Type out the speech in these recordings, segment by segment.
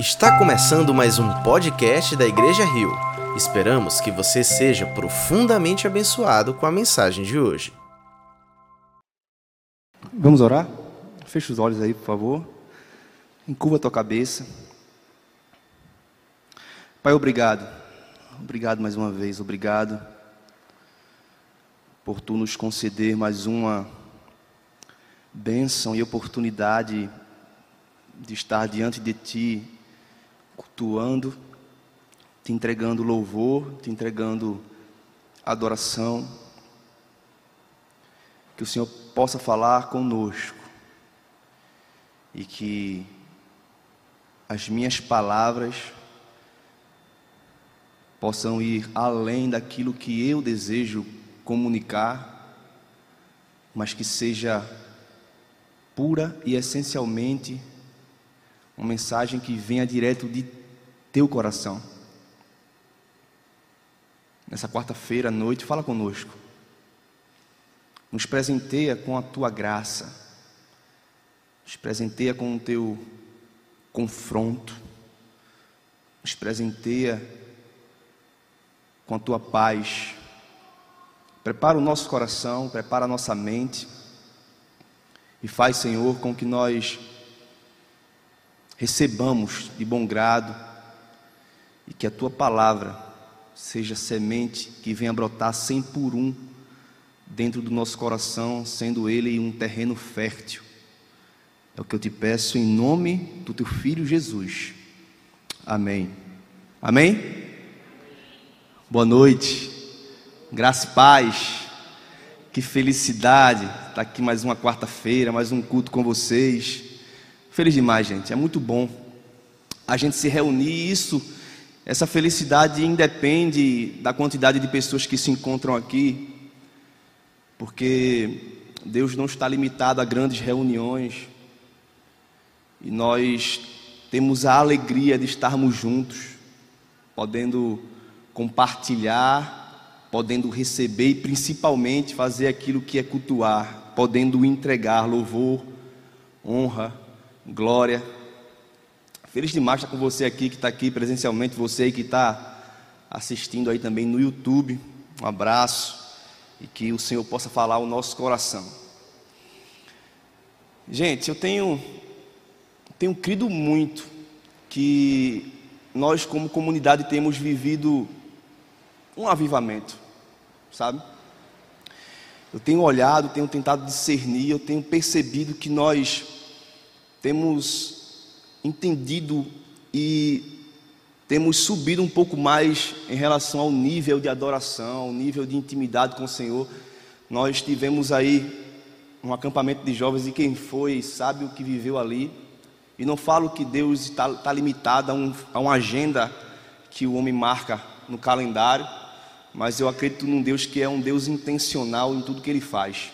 Está começando mais um podcast da Igreja Rio. Esperamos que você seja profundamente abençoado com a mensagem de hoje. Vamos orar? Feche os olhos aí, por favor. Encurva a tua cabeça. Pai, obrigado. Obrigado mais uma vez, obrigado por tu nos conceder mais uma bênção e oportunidade de estar diante de ti cultuando, te entregando louvor, te entregando adoração. Que o Senhor possa falar conosco e que as minhas palavras possam ir além daquilo que eu desejo comunicar, mas que seja pura e essencialmente uma mensagem que venha direto de teu coração. Nessa quarta-feira à noite, fala conosco. Nos presenteia com a tua graça. Nos presenteia com o teu confronto. Nos presenteia com a tua paz. Prepara o nosso coração, prepara a nossa mente. E faz, Senhor, com que nós recebamos de bom grado e que a tua palavra seja semente que venha brotar cem por um dentro do nosso coração, sendo ele um terreno fértil. É o que eu te peço em nome do teu filho Jesus. Amém. Amém? Boa noite. Graça e paz. Que felicidade estar aqui mais uma quarta-feira, mais um culto com vocês. Feliz demais, gente. É muito bom a gente se reunir. Isso, essa felicidade independe da quantidade de pessoas que se encontram aqui, porque Deus não está limitado a grandes reuniões. E nós temos a alegria de estarmos juntos, podendo compartilhar, podendo receber e principalmente fazer aquilo que é cultuar, podendo entregar louvor, honra glória. Feliz demais estar com você aqui, que está aqui presencialmente, você aí que está assistindo aí também no YouTube. Um abraço e que o Senhor possa falar o nosso coração. Gente, eu tenho, tenho crido muito que nós, como comunidade, temos vivido um avivamento, sabe? Eu tenho olhado, tenho tentado discernir, eu tenho percebido que nós temos entendido e temos subido um pouco mais em relação ao nível de adoração, ao nível de intimidade com o Senhor. Nós tivemos aí um acampamento de jovens e quem foi sabe o que viveu ali. E não falo que Deus está, está limitado a, um, a uma agenda que o homem marca no calendário, mas eu acredito num Deus que é um Deus intencional em tudo que ele faz.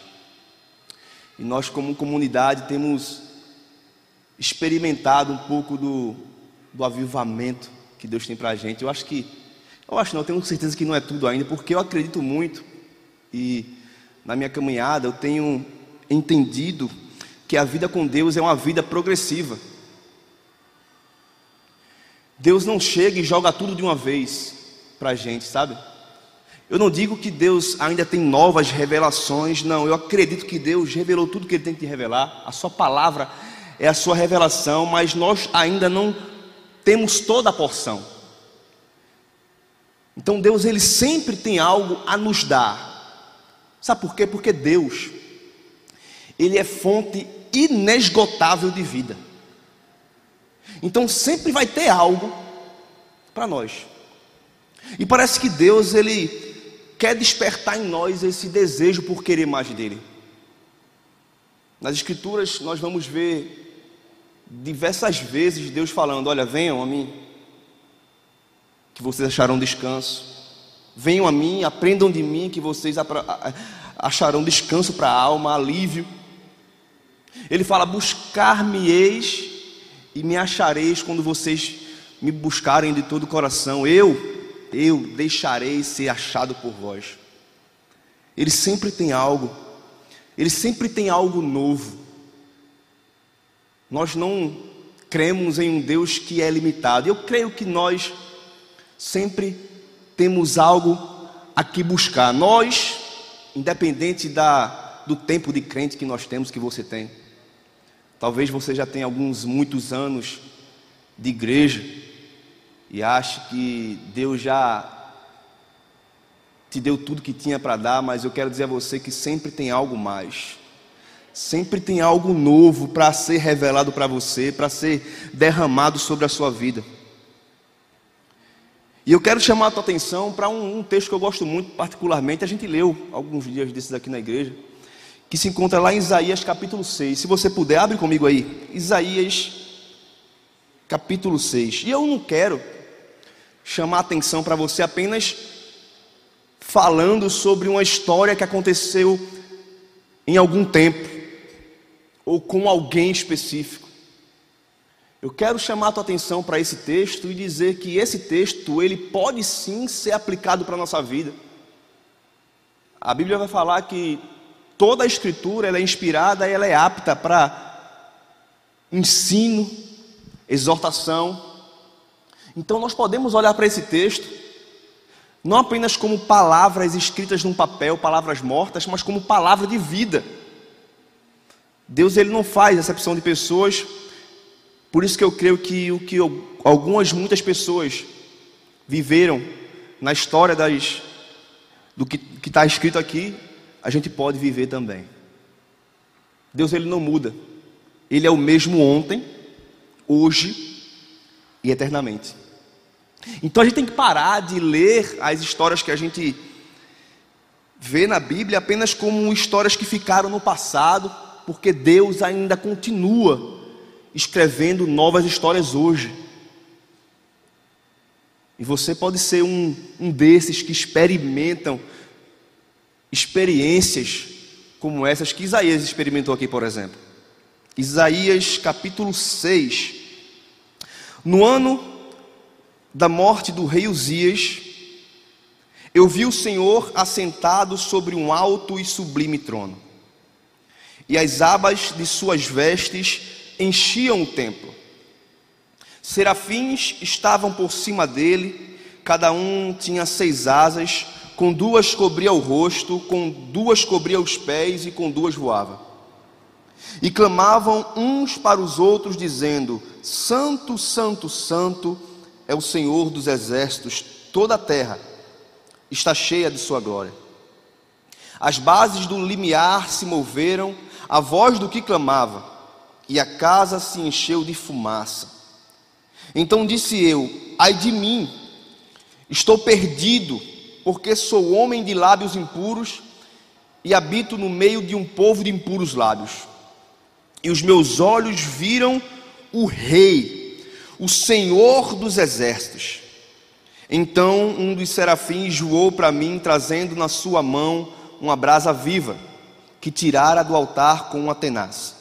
E nós, como comunidade, temos experimentado um pouco do, do avivamento que Deus tem para a gente. Eu acho que, eu acho não, eu tenho certeza que não é tudo ainda, porque eu acredito muito e na minha caminhada eu tenho entendido que a vida com Deus é uma vida progressiva. Deus não chega e joga tudo de uma vez para a gente, sabe? Eu não digo que Deus ainda tem novas revelações, não. Eu acredito que Deus revelou tudo que Ele tem que revelar. A Sua palavra é a sua revelação, mas nós ainda não temos toda a porção. Então Deus ele sempre tem algo a nos dar. Sabe por quê? Porque Deus ele é fonte inesgotável de vida. Então sempre vai ter algo para nós. E parece que Deus ele quer despertar em nós esse desejo por querer mais dele. Nas escrituras nós vamos ver diversas vezes Deus falando: Olha, venham a mim, que vocês acharão descanso. Venham a mim, aprendam de mim, que vocês acharão descanso para a alma, alívio. Ele fala: Buscar-me-eis e me achareis quando vocês me buscarem de todo o coração. Eu, eu deixarei ser achado por vós. Ele sempre tem algo, ele sempre tem algo novo. Nós não cremos em um Deus que é limitado. Eu creio que nós sempre temos algo a que buscar. Nós, independente da, do tempo de crente que nós temos, que você tem. Talvez você já tenha alguns, muitos anos de igreja e ache que Deus já te deu tudo que tinha para dar, mas eu quero dizer a você que sempre tem algo mais. Sempre tem algo novo para ser revelado para você, para ser derramado sobre a sua vida. E eu quero chamar a tua atenção para um, um, texto que eu gosto muito, particularmente, a gente leu alguns dias desses aqui na igreja, que se encontra lá em Isaías capítulo 6. Se você puder, abre comigo aí. Isaías capítulo 6. E eu não quero chamar a atenção para você apenas falando sobre uma história que aconteceu em algum tempo ou com alguém específico. Eu quero chamar a tua atenção para esse texto e dizer que esse texto, ele pode sim ser aplicado para a nossa vida. A Bíblia vai falar que toda a escritura ela é inspirada e ela é apta para ensino, exortação. Então nós podemos olhar para esse texto não apenas como palavras escritas num papel, palavras mortas, mas como palavra de vida. Deus ele não faz exceção de pessoas. Por isso que eu creio que o que algumas muitas pessoas viveram na história das do que está escrito aqui, a gente pode viver também. Deus ele não muda. Ele é o mesmo ontem, hoje e eternamente. Então a gente tem que parar de ler as histórias que a gente vê na Bíblia apenas como histórias que ficaram no passado porque Deus ainda continua escrevendo novas histórias hoje. E você pode ser um, um desses que experimentam experiências como essas que Isaías experimentou aqui, por exemplo. Isaías capítulo 6. No ano da morte do rei Uzias, eu vi o Senhor assentado sobre um alto e sublime trono e as abas de suas vestes enchiam o templo. Serafins estavam por cima dele, cada um tinha seis asas, com duas cobria o rosto, com duas cobria os pés e com duas voava. E clamavam uns para os outros, dizendo: Santo, Santo, Santo é o Senhor dos exércitos, toda a terra está cheia de sua glória. As bases do limiar se moveram, a voz do que clamava, e a casa se encheu de fumaça. Então disse eu: Ai de mim, estou perdido, porque sou homem de lábios impuros e habito no meio de um povo de impuros lábios. E os meus olhos viram o Rei, o Senhor dos exércitos. Então um dos serafins voou para mim, trazendo na sua mão uma brasa viva que tirara do altar com uma tenaz.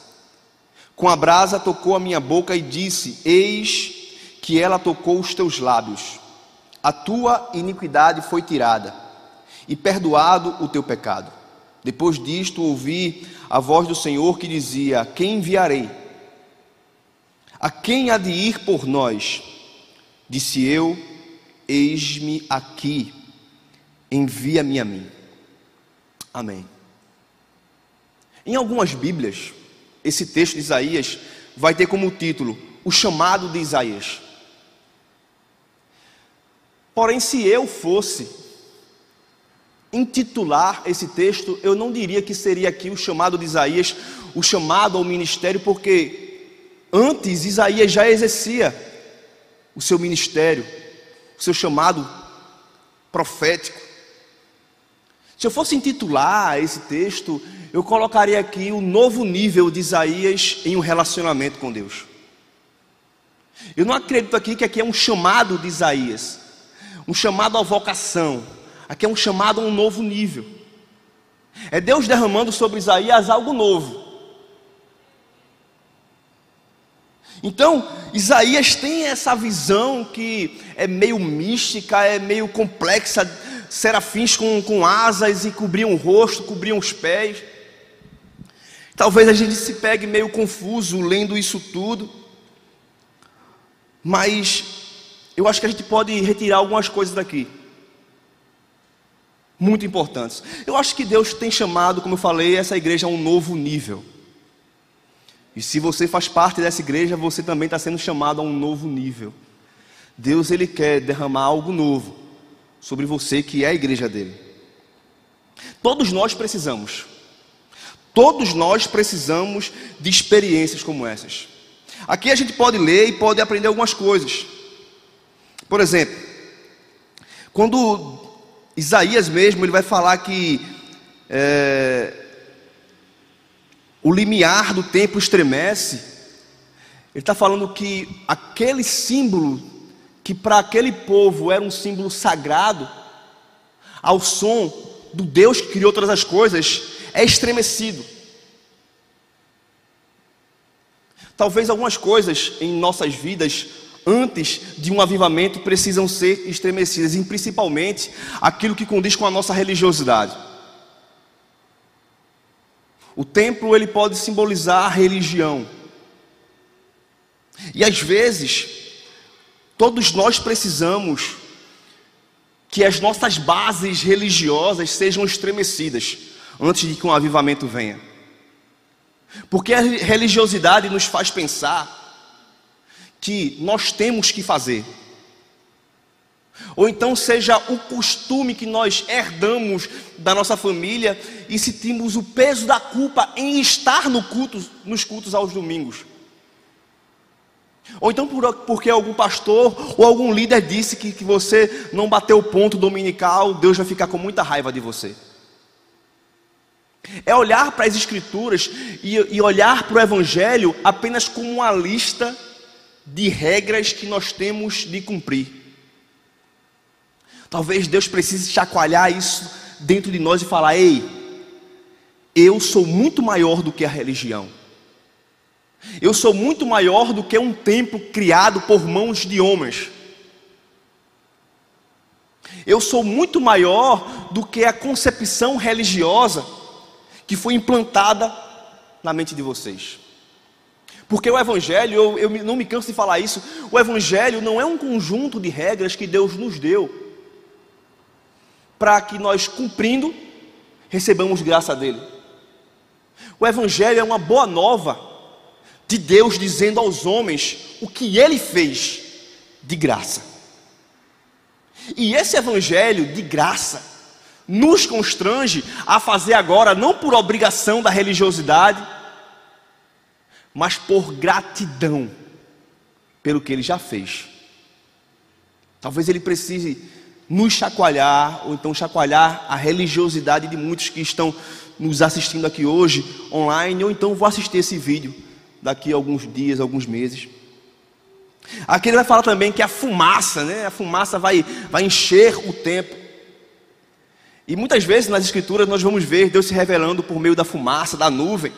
Com a brasa tocou a minha boca e disse: Eis que ela tocou os teus lábios. A tua iniquidade foi tirada e perdoado o teu pecado. Depois disto ouvi a voz do Senhor que dizia: Quem enviarei? A quem há de ir por nós? Disse eu: Eis-me aqui, envia-me a mim. Amém. Em algumas Bíblias, esse texto de Isaías vai ter como título O chamado de Isaías. Porém, se eu fosse intitular esse texto, eu não diria que seria aqui o chamado de Isaías, o chamado ao ministério, porque antes Isaías já exercia o seu ministério, o seu chamado profético. Se eu fosse intitular esse texto, eu colocaria aqui o novo nível de Isaías em um relacionamento com Deus. Eu não acredito aqui que aqui é um chamado de Isaías, um chamado à vocação. Aqui é um chamado a um novo nível. É Deus derramando sobre Isaías algo novo. Então, Isaías tem essa visão que é meio mística, é meio complexa, serafins com, com asas e cobriam o rosto, cobriam os pés. Talvez a gente se pegue meio confuso lendo isso tudo. Mas eu acho que a gente pode retirar algumas coisas daqui. Muito importantes. Eu acho que Deus tem chamado, como eu falei, essa igreja a um novo nível. E se você faz parte dessa igreja, você também está sendo chamado a um novo nível. Deus ele quer derramar algo novo sobre você que é a igreja dele. Todos nós precisamos. Todos nós precisamos de experiências como essas. Aqui a gente pode ler e pode aprender algumas coisas. Por exemplo, quando Isaías mesmo ele vai falar que é, o limiar do tempo estremece, ele está falando que aquele símbolo que para aquele povo era um símbolo sagrado, ao som do Deus que criou todas as coisas, é estremecido. Talvez algumas coisas em nossas vidas, antes de um avivamento, precisam ser estremecidas, e principalmente aquilo que condiz com a nossa religiosidade. O templo ele pode simbolizar a religião. E às vezes, Todos nós precisamos que as nossas bases religiosas sejam estremecidas antes de que um avivamento venha. Porque a religiosidade nos faz pensar que nós temos que fazer. Ou então seja o costume que nós herdamos da nossa família e sentimos o peso da culpa em estar no culto, nos cultos aos domingos. Ou então por, porque algum pastor ou algum líder disse que, que você não bateu o ponto dominical, Deus vai ficar com muita raiva de você. É olhar para as Escrituras e, e olhar para o Evangelho apenas como uma lista de regras que nós temos de cumprir. Talvez Deus precise chacoalhar isso dentro de nós e falar: ei, eu sou muito maior do que a religião. Eu sou muito maior do que um templo criado por mãos de homens. Eu sou muito maior do que a concepção religiosa que foi implantada na mente de vocês. Porque o Evangelho, eu, eu não me canso de falar isso, o Evangelho não é um conjunto de regras que Deus nos deu para que nós, cumprindo, recebamos graça dele. O Evangelho é uma boa nova de Deus dizendo aos homens o que ele fez de graça. E esse evangelho de graça nos constrange a fazer agora, não por obrigação da religiosidade, mas por gratidão pelo que ele já fez. Talvez ele precise nos chacoalhar, ou então chacoalhar a religiosidade de muitos que estão nos assistindo aqui hoje online, ou então vou assistir esse vídeo daqui a alguns dias, alguns meses. Aqui ele vai falar também que a fumaça, né? A fumaça vai, vai encher o tempo. E muitas vezes nas escrituras nós vamos ver Deus se revelando por meio da fumaça, da nuvem.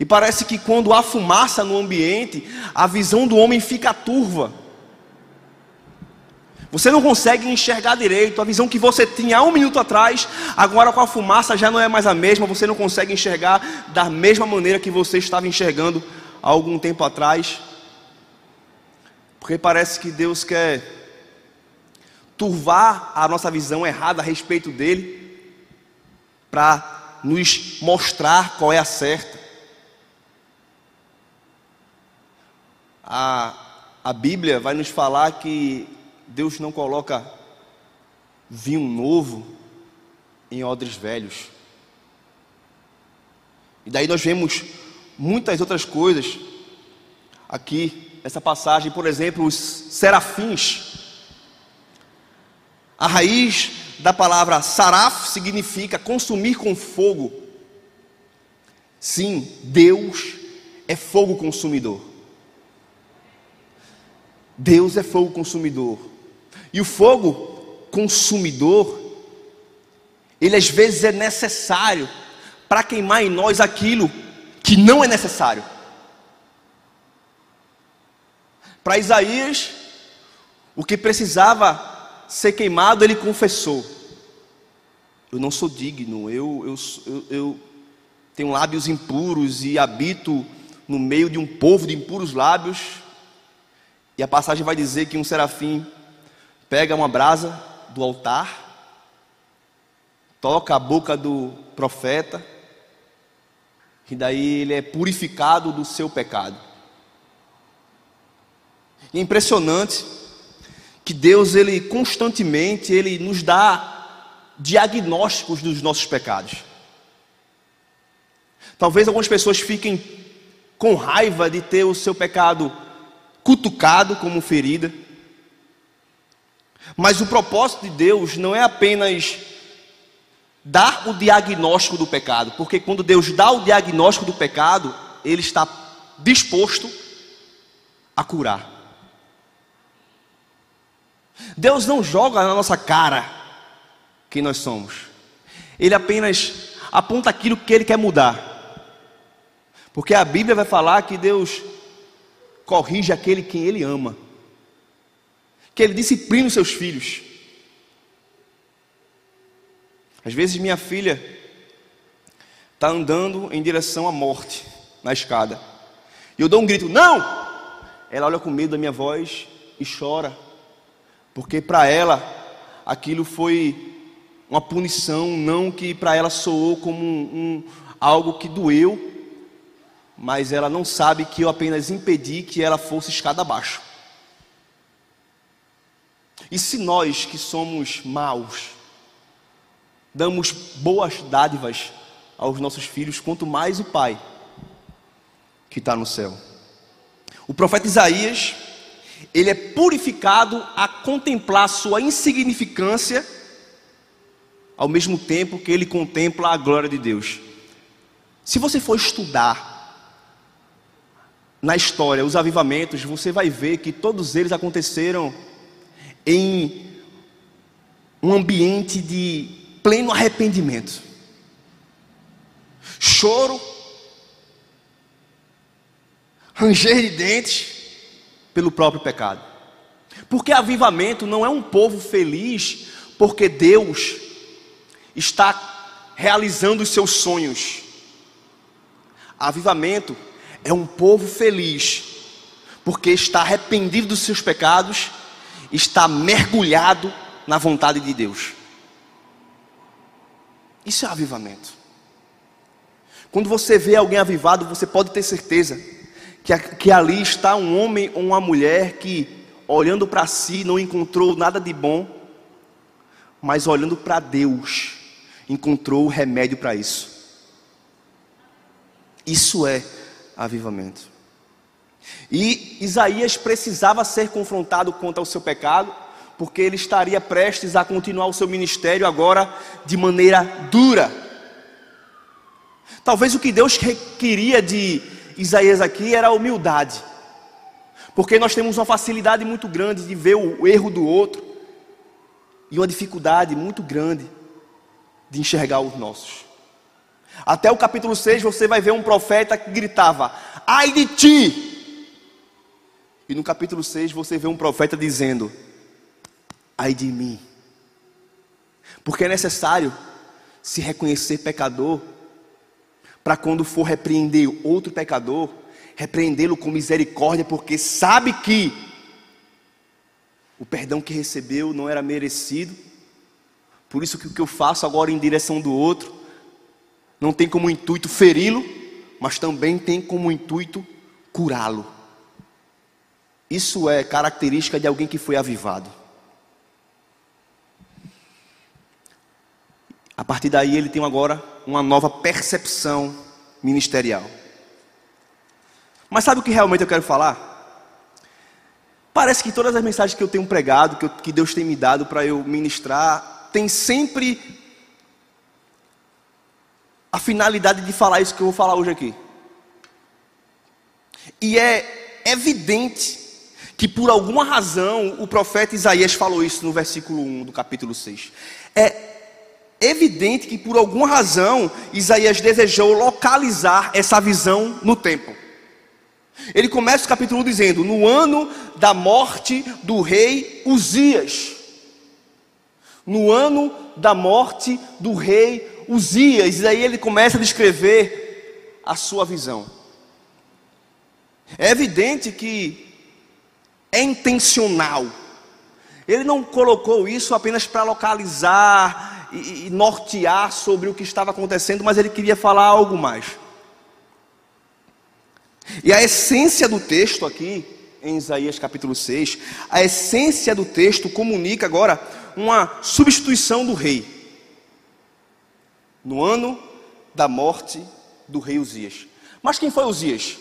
E parece que quando há fumaça no ambiente, a visão do homem fica turva. Você não consegue enxergar direito. A visão que você tinha há um minuto atrás, agora com a fumaça já não é mais a mesma. Você não consegue enxergar da mesma maneira que você estava enxergando há algum tempo atrás. Porque parece que Deus quer turvar a nossa visão errada a respeito dele, para nos mostrar qual é a certa. A, a Bíblia vai nos falar que Deus não coloca vinho novo em odres velhos. E daí nós vemos muitas outras coisas aqui, essa passagem, por exemplo, os serafins. A raiz da palavra saraf significa consumir com fogo. Sim, Deus é fogo consumidor. Deus é fogo consumidor. E o fogo consumidor, ele às vezes é necessário para queimar em nós aquilo que não é necessário. Para Isaías, o que precisava ser queimado, ele confessou: Eu não sou digno, eu, eu, eu, tenho lábios impuros e habito no meio de um povo de impuros lábios. E a passagem vai dizer que um serafim pega uma brasa do altar, toca a boca do profeta, e daí ele é purificado do seu pecado. E é impressionante que Deus ele constantemente ele nos dá diagnósticos dos nossos pecados. Talvez algumas pessoas fiquem com raiva de ter o seu pecado cutucado como ferida. Mas o propósito de Deus não é apenas dar o diagnóstico do pecado, porque quando Deus dá o diagnóstico do pecado, Ele está disposto a curar. Deus não joga na nossa cara quem nós somos, Ele apenas aponta aquilo que Ele quer mudar. Porque a Bíblia vai falar que Deus corrige aquele quem Ele ama, que Ele disciplina os seus filhos. Às vezes minha filha está andando em direção à morte na escada, e eu dou um grito, não! Ela olha com medo da minha voz e chora, porque para ela aquilo foi uma punição, não que para ela soou como um, um, algo que doeu, mas ela não sabe que eu apenas impedi que ela fosse escada abaixo. E se nós que somos maus, damos boas dádivas aos nossos filhos, quanto mais o Pai que está no céu. O profeta Isaías, ele é purificado a contemplar sua insignificância, ao mesmo tempo que ele contempla a glória de Deus. Se você for estudar na história, os avivamentos, você vai ver que todos eles aconteceram em um ambiente de pleno arrependimento. Choro, ranger de dentes pelo próprio pecado. Porque avivamento não é um povo feliz porque Deus está realizando os seus sonhos. Avivamento é um povo feliz, porque está arrependido dos seus pecados, está mergulhado na vontade de Deus. Isso é avivamento. Quando você vê alguém avivado, você pode ter certeza que, que ali está um homem ou uma mulher que, olhando para si, não encontrou nada de bom, mas olhando para Deus, encontrou o remédio para isso. Isso é avivamento. E Isaías precisava ser confrontado quanto ao seu pecado, porque ele estaria prestes a continuar o seu ministério agora de maneira dura. Talvez o que Deus queria de Isaías aqui era a humildade, porque nós temos uma facilidade muito grande de ver o erro do outro e uma dificuldade muito grande de enxergar os nossos. Até o capítulo 6 você vai ver um profeta que gritava: Ai de ti! E no capítulo 6 você vê um profeta dizendo: Ai de mim. Porque é necessário se reconhecer pecador, para quando for repreender outro pecador, repreendê-lo com misericórdia, porque sabe que o perdão que recebeu não era merecido. Por isso que o que eu faço agora em direção do outro não tem como intuito feri-lo, mas também tem como intuito curá-lo. Isso é característica de alguém que foi avivado. A partir daí ele tem agora uma nova percepção ministerial. Mas sabe o que realmente eu quero falar? Parece que todas as mensagens que eu tenho pregado, que, eu, que Deus tem me dado para eu ministrar, tem sempre a finalidade de falar isso que eu vou falar hoje aqui. E é evidente que por alguma razão o profeta Isaías falou isso no versículo 1 do capítulo 6. É evidente que por alguma razão Isaías desejou localizar essa visão no tempo. Ele começa o capítulo 1 dizendo: No ano da morte do rei Uzias. No ano da morte do rei Uzias, e aí ele começa a descrever a sua visão. É evidente que é intencional. Ele não colocou isso apenas para localizar e, e nortear sobre o que estava acontecendo, mas ele queria falar algo mais. E a essência do texto aqui, em Isaías capítulo 6, a essência do texto comunica agora uma substituição do rei. No ano da morte do rei Uzias. Mas quem foi Uzias?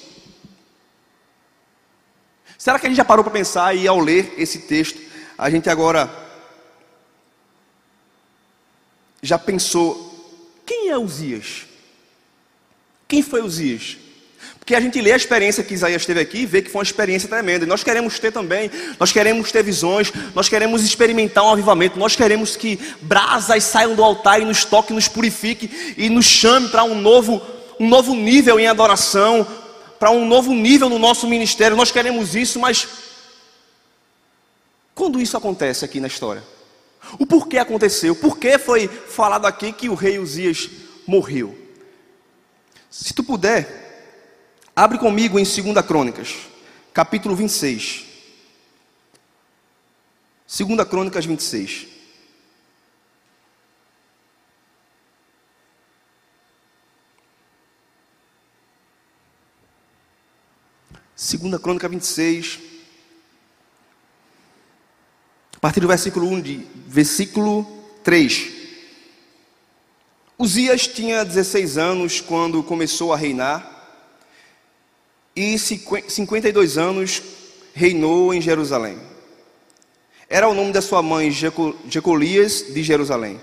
Será que a gente já parou para pensar e ao ler esse texto, a gente agora já pensou, quem é Uzias? Quem foi Uzias? Porque a gente lê a experiência que Isaías teve aqui e vê que foi uma experiência tremenda. E nós queremos ter também, nós queremos ter visões, nós queremos experimentar um avivamento, nós queremos que brasas saiam do altar e nos toque, nos purifique e nos chame para um novo, um novo nível em adoração, para um novo nível no nosso ministério. Nós queremos isso, mas quando isso acontece aqui na história? O porquê aconteceu? Por que foi falado aqui que o rei Uzias morreu? Se tu puder, abre comigo em 2 Crônicas, capítulo 26. 2 Crônicas 26. Segunda Crônica 26. A partir do versículo 1 de versículo 3. Uzias tinha 16 anos quando começou a reinar e 52 anos reinou em Jerusalém. Era o nome da sua mãe Jecolias de Jerusalém.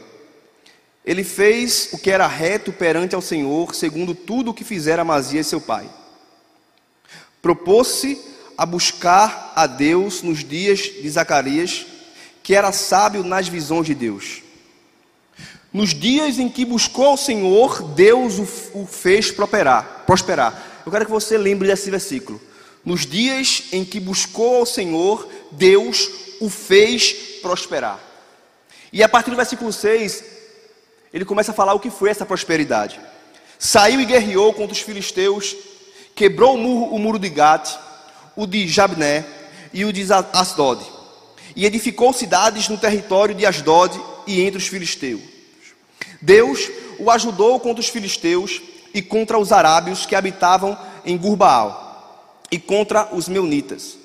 Ele fez o que era reto perante ao Senhor, segundo tudo o que fizera Amazias seu pai. Propôs-se a buscar a Deus nos dias de Zacarias, que era sábio nas visões de Deus. Nos dias em que buscou ao Senhor, Deus o, fez prosperar, prosperar. Eu quero que você lembre desse versículo. Nos dias em que buscou ao Senhor, Deus o fez prosperar. E a partir do versículo 6, ele começa a falar o que foi essa prosperidade. Saiu e guerreou contra os filisteus quebrou o muro, o muro de Gate, o de Jabné e o de Asdod, e edificou cidades no território de Asdod e entre os filisteus. Deus o ajudou contra os filisteus e contra os arábios que habitavam em Gurbaal e contra os meunitas.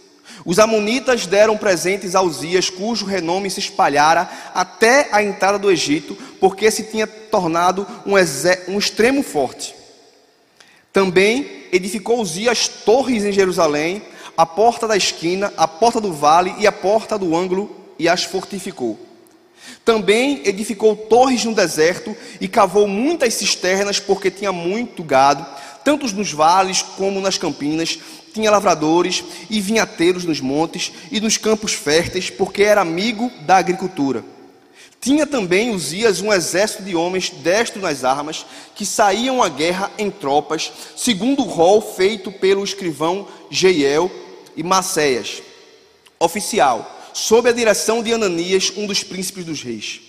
Os amonitas deram presentes a Uzias, cujo renome se espalhara até a entrada do Egito, porque se tinha tornado um, um extremo forte. Também edificou Uzias torres em Jerusalém, a porta da esquina, a porta do vale e a porta do ângulo, e as fortificou. Também edificou torres no deserto e cavou muitas cisternas, porque tinha muito gado, tanto nos vales como nas campinas. Tinha lavradores e vinhateiros nos montes e nos campos férteis, porque era amigo da agricultura. Tinha também Uzias um exército de homens destros nas armas, que saíam à guerra em tropas, segundo o rol feito pelo escrivão Jeiel e Maceias, oficial, sob a direção de Ananias, um dos príncipes dos reis.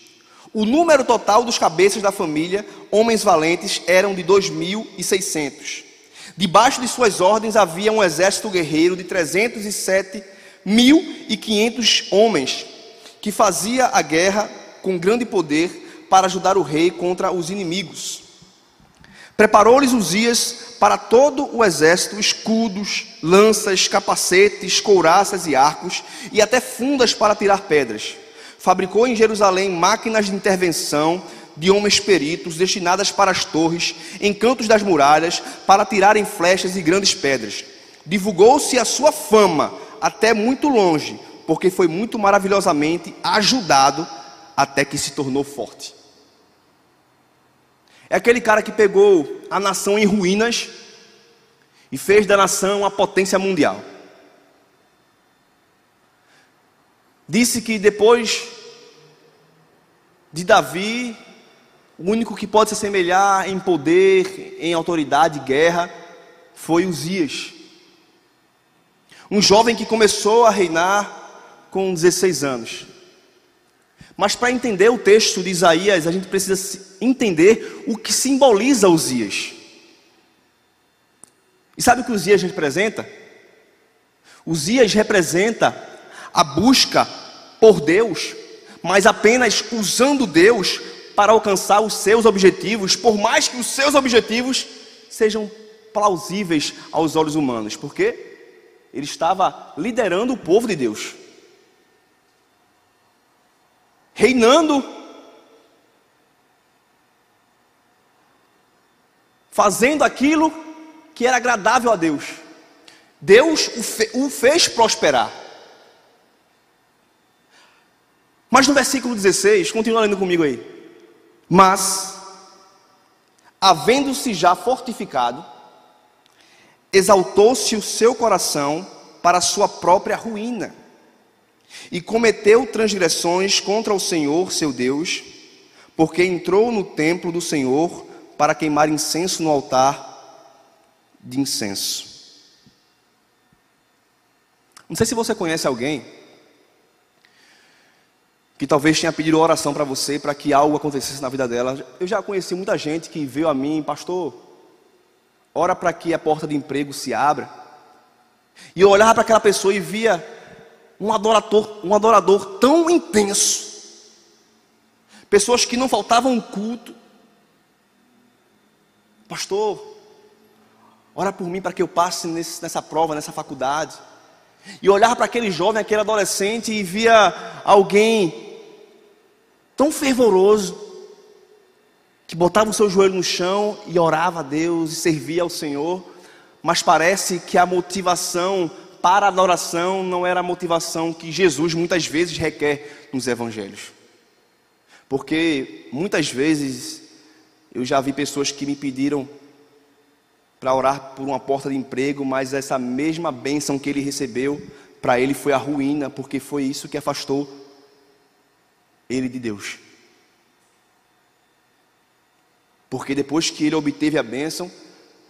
O número total dos cabeças da família, homens valentes, eram de dois mil e seiscentos. Debaixo de suas ordens havia um exército guerreiro de trezentos e sete mil e quinhentos homens, que fazia a guerra com grande poder para ajudar o rei contra os inimigos. Preparou-lhes Uzias para todo o exército escudos, lanças, capacetes, couraças e arcos, e até fundas para tirar pedras. Fabricou em Jerusalém máquinas de intervenção de homens peritos destinadas para as torres, em cantos das muralhas, para tirarem flechas e grandes pedras. Divulgou-se a sua fama até muito longe, porque foi muito maravilhosamente ajudado até que se tornou forte. É aquele cara que pegou a nação em ruínas e fez da nação a potência mundial. Disse que depois de Davi, o único que pode se assemelhar em poder, em autoridade, guerra, foi Uzias. Um jovem que começou a reinar com 16 anos. Mas para entender o texto de Isaías, a gente precisa entender o que simboliza Uzias. E sabe o que Uzias representa? Uzias representa a busca por Deus, mas apenas usando Deus para alcançar os seus objetivos, por mais que os seus objetivos sejam plausíveis aos olhos humanos, porque ele estava liderando o povo de Deus, reinando, fazendo aquilo que era agradável a Deus. Deus o, fe o fez prosperar. Mas no versículo 16, continua lendo comigo aí. Mas, havendo-se já fortificado, exaltou-se o seu coração para a sua própria ruína, e cometeu transgressões contra o Senhor, seu Deus, porque entrou no templo do Senhor para queimar incenso no altar de incenso. Não sei se você conhece alguém que talvez tenha pedido oração para você para que algo acontecesse na vida dela. Eu já conheci muita gente que veio a mim, pastor, ora para que a porta de emprego se abra. E eu olhava para aquela pessoa e via um adorador, um adorador tão intenso. Pessoas que não faltavam um culto. Pastor, ora por mim para que eu passe nesse, nessa prova, nessa faculdade. E olhava para aquele jovem, aquele adolescente e via alguém tão fervoroso, que botava o seu joelho no chão e orava a Deus e servia ao Senhor, mas parece que a motivação para a adoração não era a motivação que Jesus muitas vezes requer nos evangelhos. Porque muitas vezes eu já vi pessoas que me pediram para orar por uma porta de emprego, mas essa mesma bênção que ele recebeu, para ele foi a ruína, porque foi isso que afastou ele de Deus. Porque depois que ele obteve a bênção,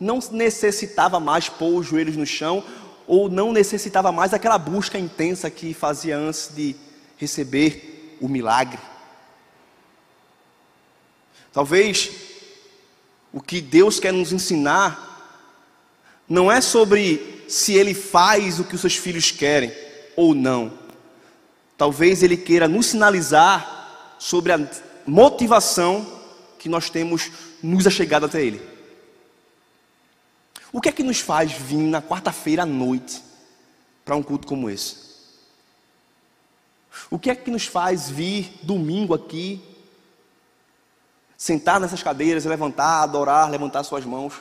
não necessitava mais pôr os joelhos no chão, ou não necessitava mais aquela busca intensa que fazia antes de receber o milagre. Talvez o que Deus quer nos ensinar não é sobre se Ele faz o que os seus filhos querem ou não Talvez ele queira nos sinalizar sobre a motivação que nós temos nos achegado até ele. O que é que nos faz vir na quarta-feira à noite para um culto como esse? O que é que nos faz vir domingo aqui, sentar nessas cadeiras, levantar, adorar, levantar suas mãos?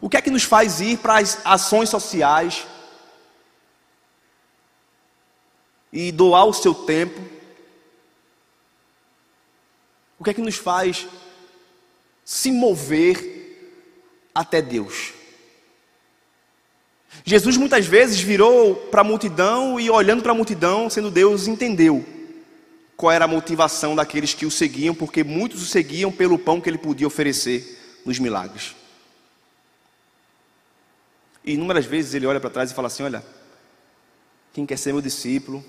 O que é que nos faz ir para as ações sociais, e doar o seu tempo? O que é que nos faz se mover até Deus? Jesus muitas vezes virou para a multidão e, olhando para a multidão, sendo Deus, entendeu qual era a motivação daqueles que o seguiam, porque muitos o seguiam pelo pão que ele podia oferecer nos milagres. E inúmeras vezes ele olha para trás e fala assim: Olha, quem quer ser meu discípulo,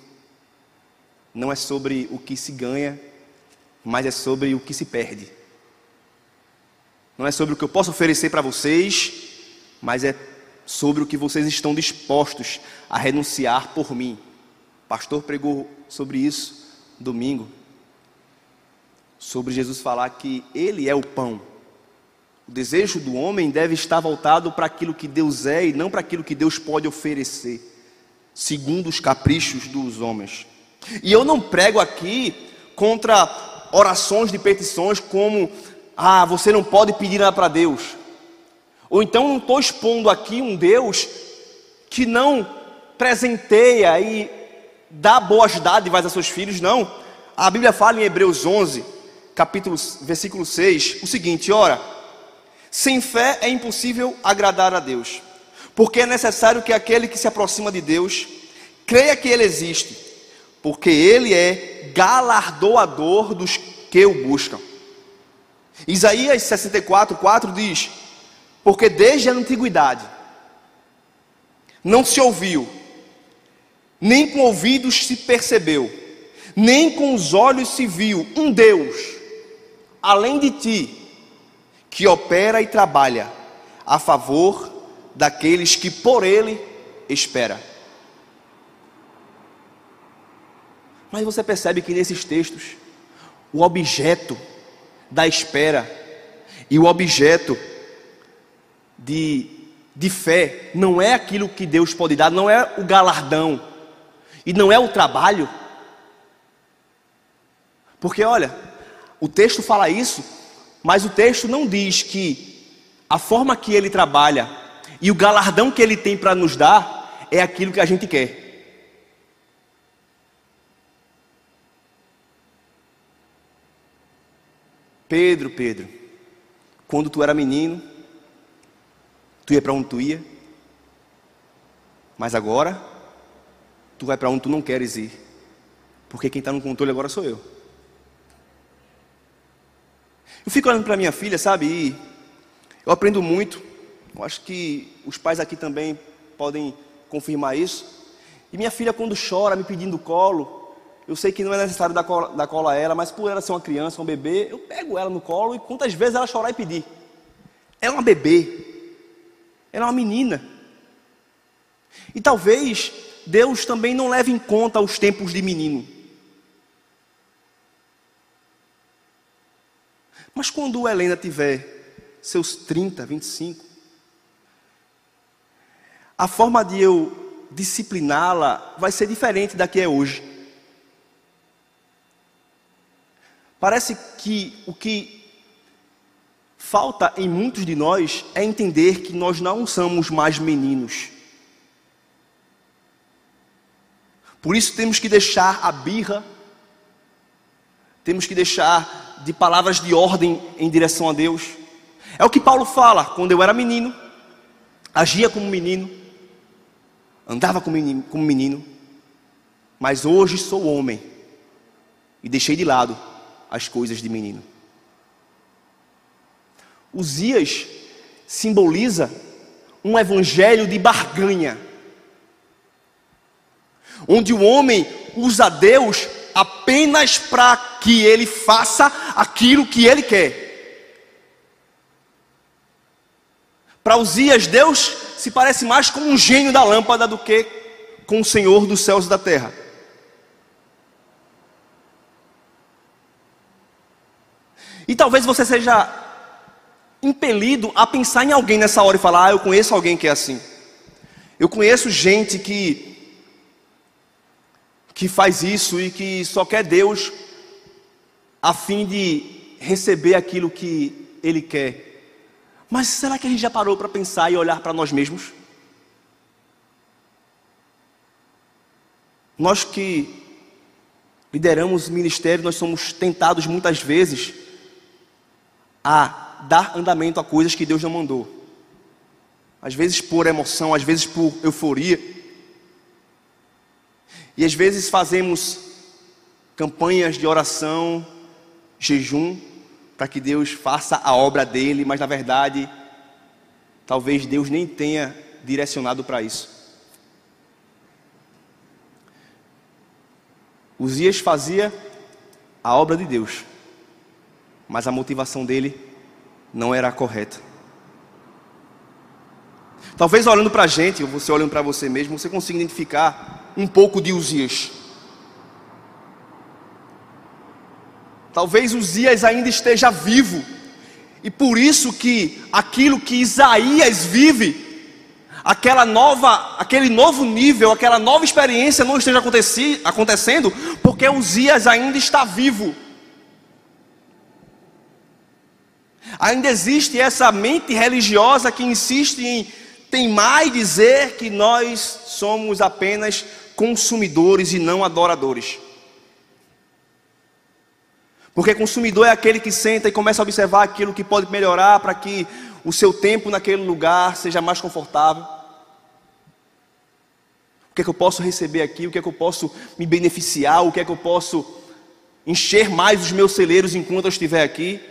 não é sobre o que se ganha, mas é sobre o que se perde. Não é sobre o que eu posso oferecer para vocês, mas é sobre o que vocês estão dispostos a renunciar por mim. O pastor pregou sobre isso domingo. Sobre Jesus falar que Ele é o pão. O desejo do homem deve estar voltado para aquilo que Deus é e não para aquilo que Deus pode oferecer, segundo os caprichos dos homens. E eu não prego aqui contra orações de petições como ah, você não pode pedir nada para Deus. Ou então não estou expondo aqui um Deus que não presenteia e dá boas dádivas a seus filhos, não. A Bíblia fala em Hebreus 11, capítulo, versículo 6, o seguinte: ora, sem fé é impossível agradar a Deus, porque é necessário que aquele que se aproxima de Deus creia que Ele existe porque ele é galardoador dos que o buscam. Isaías 64, 4 diz: Porque desde a antiguidade não se ouviu, nem com ouvidos se percebeu, nem com os olhos se viu um Deus, além de ti, que opera e trabalha a favor daqueles que por ele espera. Mas você percebe que nesses textos, o objeto da espera e o objeto de, de fé não é aquilo que Deus pode dar, não é o galardão e não é o trabalho. Porque olha, o texto fala isso, mas o texto não diz que a forma que ele trabalha e o galardão que ele tem para nos dar é aquilo que a gente quer. Pedro, Pedro, quando tu era menino, tu ia para onde tu ia, mas agora tu vai para onde tu não queres ir, porque quem está no controle agora sou eu. Eu fico olhando para minha filha, sabe, e eu aprendo muito. Eu acho que os pais aqui também podem confirmar isso. E minha filha, quando chora, me pedindo colo, eu sei que não é necessário dar cola, dar cola a ela, mas por ela ser uma criança, um bebê, eu pego ela no colo e quantas vezes ela chorar e pedir. Ela é uma bebê. Ela é uma menina. E talvez Deus também não leve em conta os tempos de menino. Mas quando Helena tiver seus 30, 25, a forma de eu discipliná-la vai ser diferente da que é hoje. Parece que o que falta em muitos de nós é entender que nós não somos mais meninos. Por isso temos que deixar a birra, temos que deixar de palavras de ordem em direção a Deus. É o que Paulo fala: quando eu era menino, agia como menino, andava como menino, mas hoje sou homem e deixei de lado as coisas de menino. Uzias simboliza um evangelho de barganha, onde o homem usa Deus apenas para que ele faça aquilo que ele quer. Para Uzias, Deus se parece mais com um gênio da lâmpada do que com o Senhor dos céus e da terra. E talvez você seja impelido a pensar em alguém nessa hora e falar: Ah, eu conheço alguém que é assim. Eu conheço gente que que faz isso e que só quer Deus a fim de receber aquilo que ele quer. Mas será que a gente já parou para pensar e olhar para nós mesmos? Nós que lideramos o ministério, nós somos tentados muitas vezes a dar andamento a coisas que Deus não mandou. Às vezes por emoção, às vezes por euforia. E às vezes fazemos campanhas de oração, jejum, para que Deus faça a obra dele, mas na verdade, talvez Deus nem tenha direcionado para isso. Uzias fazia a obra de Deus mas a motivação dele não era a correta. Talvez olhando para a gente, ou você olhando para você mesmo, você consiga identificar um pouco de Uzias. Talvez Uzias ainda esteja vivo, e por isso que aquilo que Isaías vive, aquela nova, aquele novo nível, aquela nova experiência não esteja acontecendo, porque Uzias ainda está vivo. Ainda existe essa mente religiosa que insiste em teimar dizer que nós somos apenas consumidores e não adoradores. Porque consumidor é aquele que senta e começa a observar aquilo que pode melhorar para que o seu tempo naquele lugar seja mais confortável. O que é que eu posso receber aqui? O que é que eu posso me beneficiar? O que é que eu posso encher mais os meus celeiros enquanto eu estiver aqui?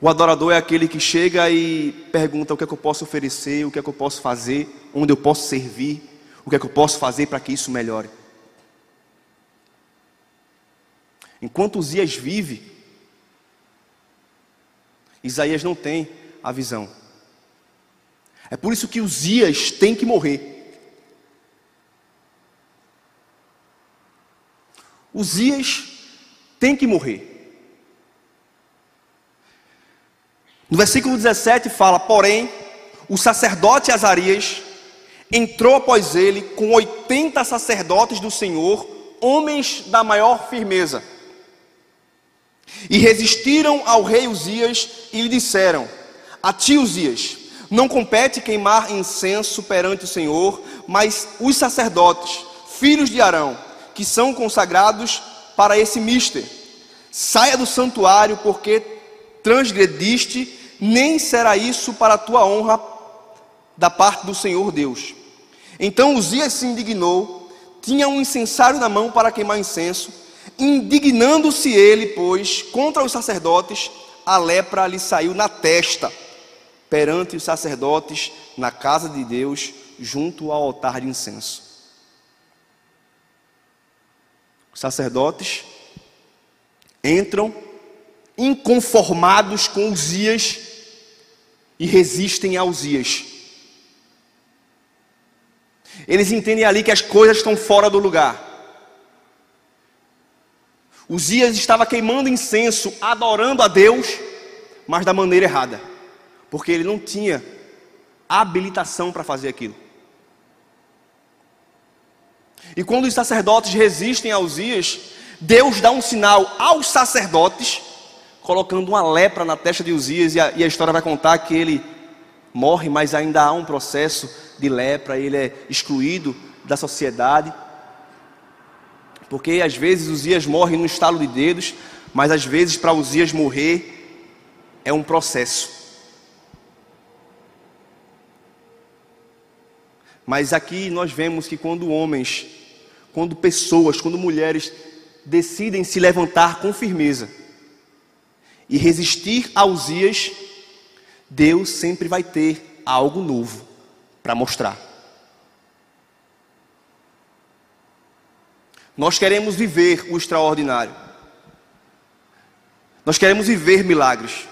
O adorador é aquele que chega e pergunta o que é que eu posso oferecer, o que é que eu posso fazer, onde eu posso servir, o que é que eu posso fazer para que isso melhore. Enquanto Uzias vive, Isaías não tem a visão. É por isso que os Ias tem que morrer. Os Ias tem que morrer. No versículo 17 fala: Porém, o sacerdote Azarias entrou após ele com 80 sacerdotes do Senhor, homens da maior firmeza. E resistiram ao rei Uzias e lhe disseram: A ti, Uzias, não compete queimar incenso perante o Senhor, mas os sacerdotes, filhos de Arão, que são consagrados para esse mister, saia do santuário, porque transgrediste nem será isso para a tua honra da parte do Senhor Deus. Então Uzias se indignou, tinha um incensário na mão para queimar incenso, indignando-se ele, pois, contra os sacerdotes, a lepra lhe saiu na testa, perante os sacerdotes, na casa de Deus, junto ao altar de incenso. Os sacerdotes entram inconformados com Uzias e resistem a Uzias. Eles entendem ali que as coisas estão fora do lugar. Uzias estava queimando incenso, adorando a Deus, mas da maneira errada, porque ele não tinha habilitação para fazer aquilo. E quando os sacerdotes resistem a Uzias, Deus dá um sinal aos sacerdotes colocando uma lepra na testa de Uzias, e a, e a história vai contar que ele morre, mas ainda há um processo de lepra, ele é excluído da sociedade. Porque às vezes Uzias morre no estalo de dedos, mas às vezes para Uzias morrer é um processo. Mas aqui nós vemos que quando homens, quando pessoas, quando mulheres decidem se levantar com firmeza, e resistir a Uzias, Deus sempre vai ter algo novo para mostrar. Nós queremos viver o extraordinário. Nós queremos viver milagres.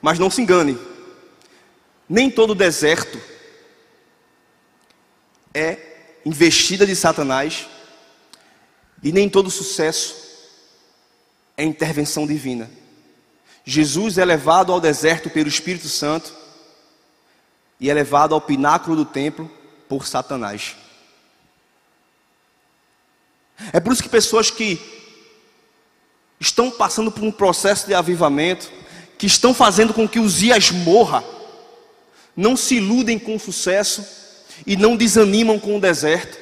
Mas não se engane, nem todo deserto é investida de Satanás e nem todo sucesso é intervenção divina. Jesus é levado ao deserto pelo Espírito Santo e é levado ao pináculo do templo por Satanás. É por isso que pessoas que estão passando por um processo de avivamento, que estão fazendo com que os dias morra, não se iludem com o sucesso e não desanimam com o deserto.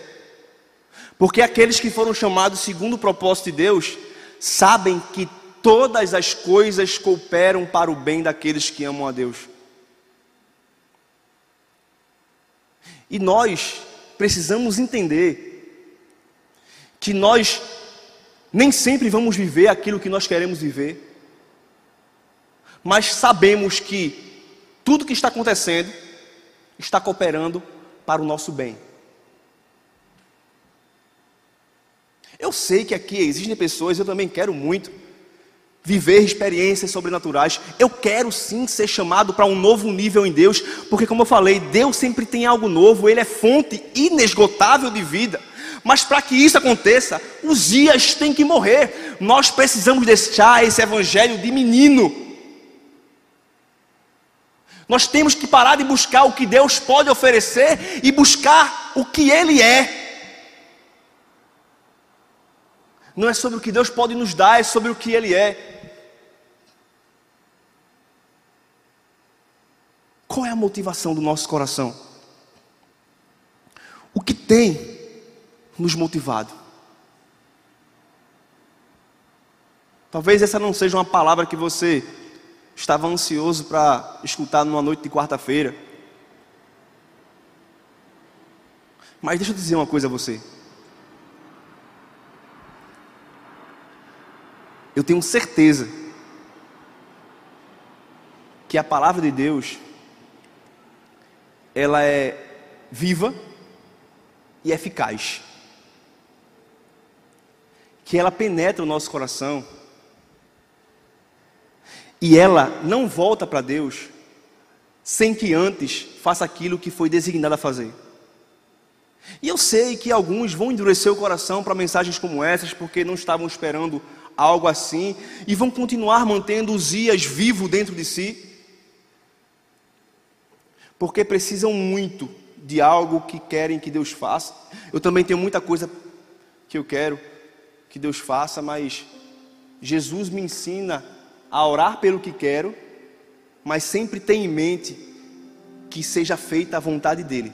Porque aqueles que foram chamados segundo o propósito de Deus, sabem que todas as coisas cooperam para o bem daqueles que amam a Deus. E nós precisamos entender que nós nem sempre vamos viver aquilo que nós queremos viver, mas sabemos que tudo que está acontecendo está cooperando para o nosso bem. Eu sei que aqui existem pessoas, eu também quero muito viver experiências sobrenaturais. Eu quero sim ser chamado para um novo nível em Deus, porque como eu falei, Deus sempre tem algo novo, ele é fonte inesgotável de vida. Mas para que isso aconteça, os dias têm que morrer. Nós precisamos deixar esse evangelho de menino. Nós temos que parar de buscar o que Deus pode oferecer e buscar o que Ele é. Não é sobre o que Deus pode nos dar, é sobre o que Ele é. Qual é a motivação do nosso coração? O que tem nos motivado? Talvez essa não seja uma palavra que você estava ansioso para escutar numa noite de quarta-feira. Mas deixa eu dizer uma coisa a você. Eu tenho certeza que a palavra de Deus ela é viva e eficaz. Que ela penetra o nosso coração e ela não volta para Deus sem que antes faça aquilo que foi designado a fazer. E eu sei que alguns vão endurecer o coração para mensagens como essas, porque não estavam esperando algo assim, e vão continuar mantendo os Zias vivo dentro de si, porque precisam muito de algo que querem que Deus faça. Eu também tenho muita coisa que eu quero que Deus faça, mas Jesus me ensina a orar pelo que quero, mas sempre tem em mente que seja feita a vontade dEle.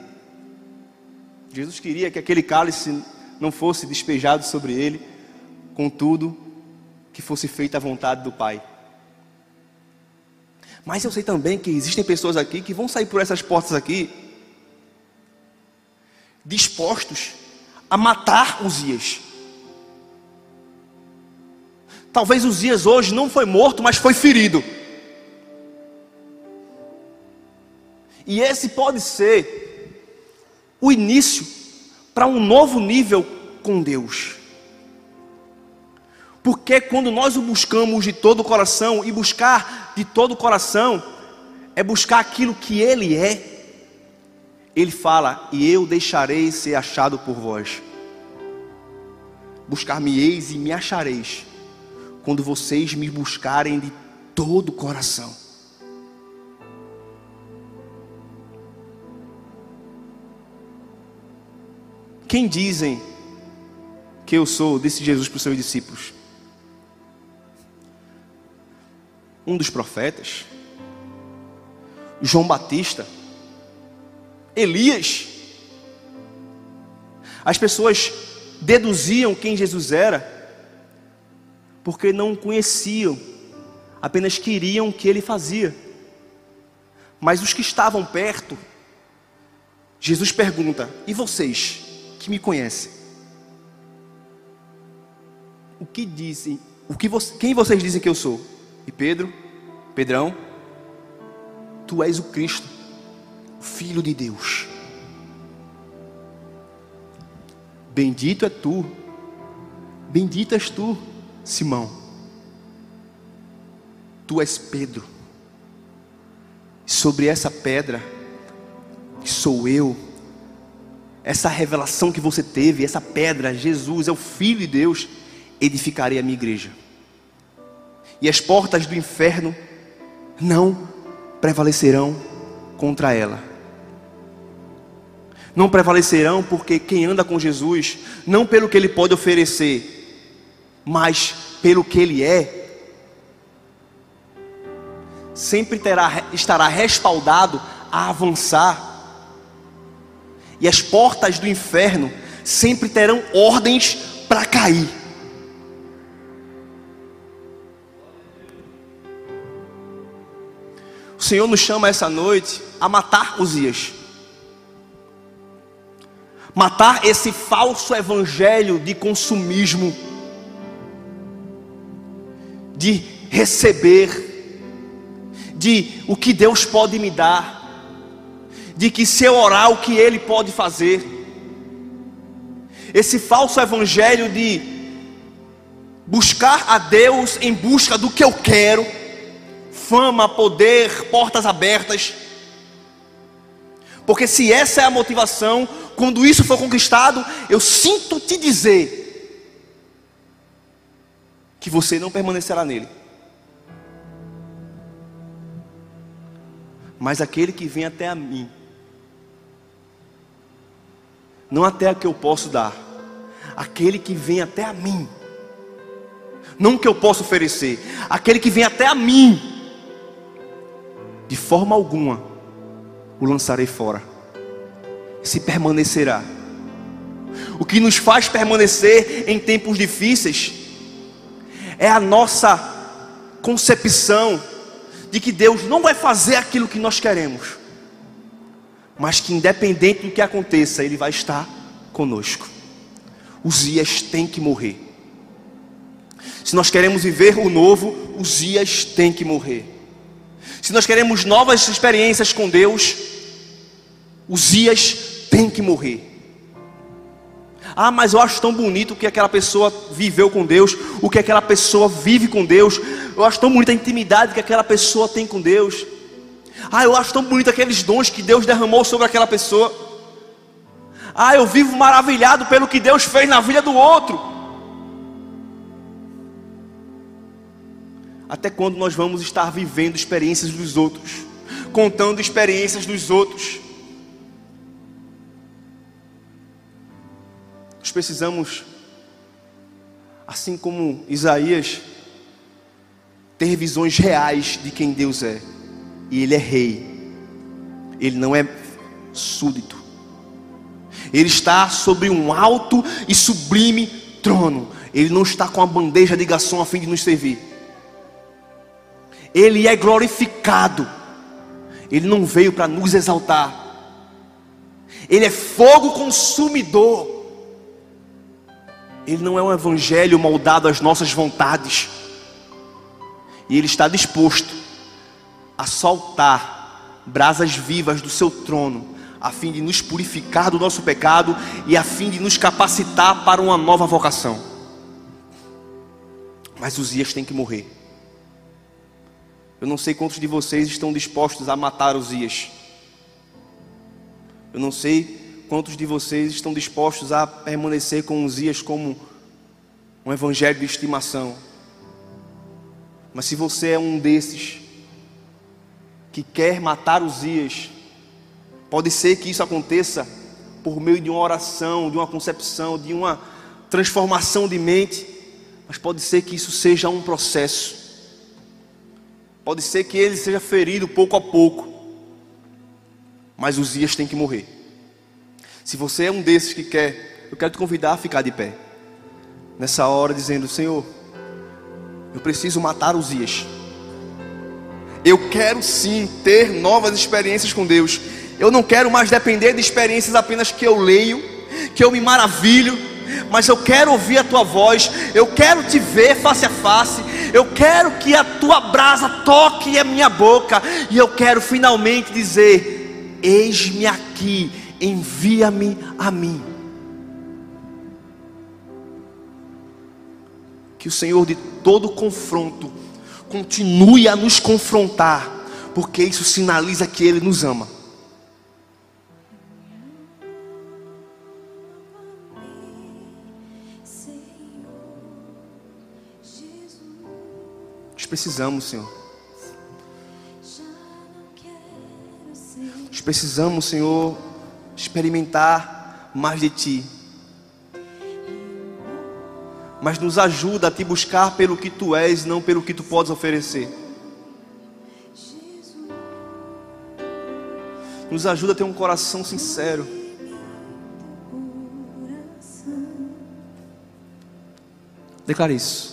Jesus queria que aquele cálice não fosse despejado sobre ele, contudo, que fosse feita a vontade do Pai. Mas eu sei também que existem pessoas aqui que vão sair por essas portas aqui dispostos a matar Uzias. Talvez Uzias hoje não foi morto, mas foi ferido. E esse pode ser o início para um novo nível com Deus. Porque quando nós o buscamos de todo o coração, e buscar de todo o coração é buscar aquilo que Ele é, Ele fala: E eu deixarei ser achado por vós. Buscar-me-eis e me achareis, quando vocês me buscarem de todo o coração. Quem dizem que eu sou? Disse Jesus para os seus discípulos. Um dos profetas, João Batista, Elias. As pessoas deduziam quem Jesus era, porque não o conheciam, apenas queriam o que ele fazia. Mas os que estavam perto, Jesus pergunta: E vocês? que me conhece. O que dizem? O que quem vocês dizem que eu sou? E Pedro, Pedrão, tu és o Cristo, o Filho de Deus. Bendito é tu, bendito és tu, Simão. Tu és Pedro. Sobre essa pedra, que sou eu, essa revelação que você teve, essa pedra, Jesus é o Filho de Deus, edificarei a minha igreja. E as portas do inferno não prevalecerão contra ela. Não prevalecerão porque quem anda com Jesus, não pelo que ele pode oferecer, mas pelo que ele é, sempre terá, estará respaldado a avançar e as portas do inferno sempre terão ordens para cair. Senhor nos chama essa noite a matar Uzias. Matar esse falso evangelho de consumismo, de receber, de o que Deus pode me dar de que se eu orar, o que Ele pode fazer. Esse falso evangelho de buscar a Deus em busca do que eu quero, fama, poder, portas abertas. Porque se essa é a motivação, quando isso for conquistado, eu sinto te dizer que você não permanecerá nele. Mas aquele que vem até a mim, não até a que eu posso dar, aquele que vem até a mim, não que eu posso oferecer, aquele que vem até a mim, de forma alguma o lançarei fora, se permanecerá. O que nos faz permanecer em tempos difíceis é a nossa concepção de que Deus não vai fazer aquilo que nós queremos mas que independente do que aconteça, Ele vai estar conosco. Os dias têm que morrer. Se nós queremos viver o novo, os dias têm que morrer. Se nós queremos novas experiências com Deus, os dias têm que morrer. Ah, mas eu acho tão bonito o que aquela pessoa viveu com Deus, o que aquela pessoa vive com Deus. Eu acho tão bonita a intimidade que aquela pessoa tem com Deus. Ah, eu acho tão bonito aqueles dons que Deus derramou sobre aquela pessoa. Ah, eu vivo maravilhado pelo que Deus fez na vida do outro. Até quando nós vamos estar vivendo experiências dos outros, contando experiências dos outros? Nós precisamos, assim como Isaías, ter visões reais de quem Deus é. E Ele é rei, Ele não é súdito. Ele está sobre um alto e sublime trono. Ele não está com a bandeja de garçom a fim de nos servir. Ele é glorificado. Ele não veio para nos exaltar. Ele é fogo consumidor. Ele não é um evangelho moldado às nossas vontades. E Ele está disposto a soltar brasas vivas do seu trono, a fim de nos purificar do nosso pecado e a fim de nos capacitar para uma nova vocação. Mas os dias têm que morrer. Eu não sei quantos de vocês estão dispostos a matar os dias. Eu não sei Quantos de vocês estão dispostos a permanecer com os dias como um evangelho de estimação? Mas se você é um desses que quer matar os dias, pode ser que isso aconteça por meio de uma oração, de uma concepção, de uma transformação de mente, mas pode ser que isso seja um processo. Pode ser que ele seja ferido pouco a pouco, mas os dias têm que morrer. Se você é um desses que quer, eu quero te convidar a ficar de pé. Nessa hora, dizendo: Senhor, eu preciso matar os dias. Eu quero sim ter novas experiências com Deus. Eu não quero mais depender de experiências apenas que eu leio, que eu me maravilho, mas eu quero ouvir a tua voz, eu quero te ver face a face, eu quero que a tua brasa toque a minha boca, e eu quero finalmente dizer: Eis-me aqui, envia-me a mim. Que o Senhor de todo confronto continue a nos confrontar, porque isso sinaliza que Ele nos ama. Precisamos, Senhor. Nós precisamos, Senhor, experimentar mais de Ti. Mas nos ajuda a te buscar pelo que Tu és, não pelo que Tu podes oferecer. Nos ajuda a ter um coração sincero. Declare isso.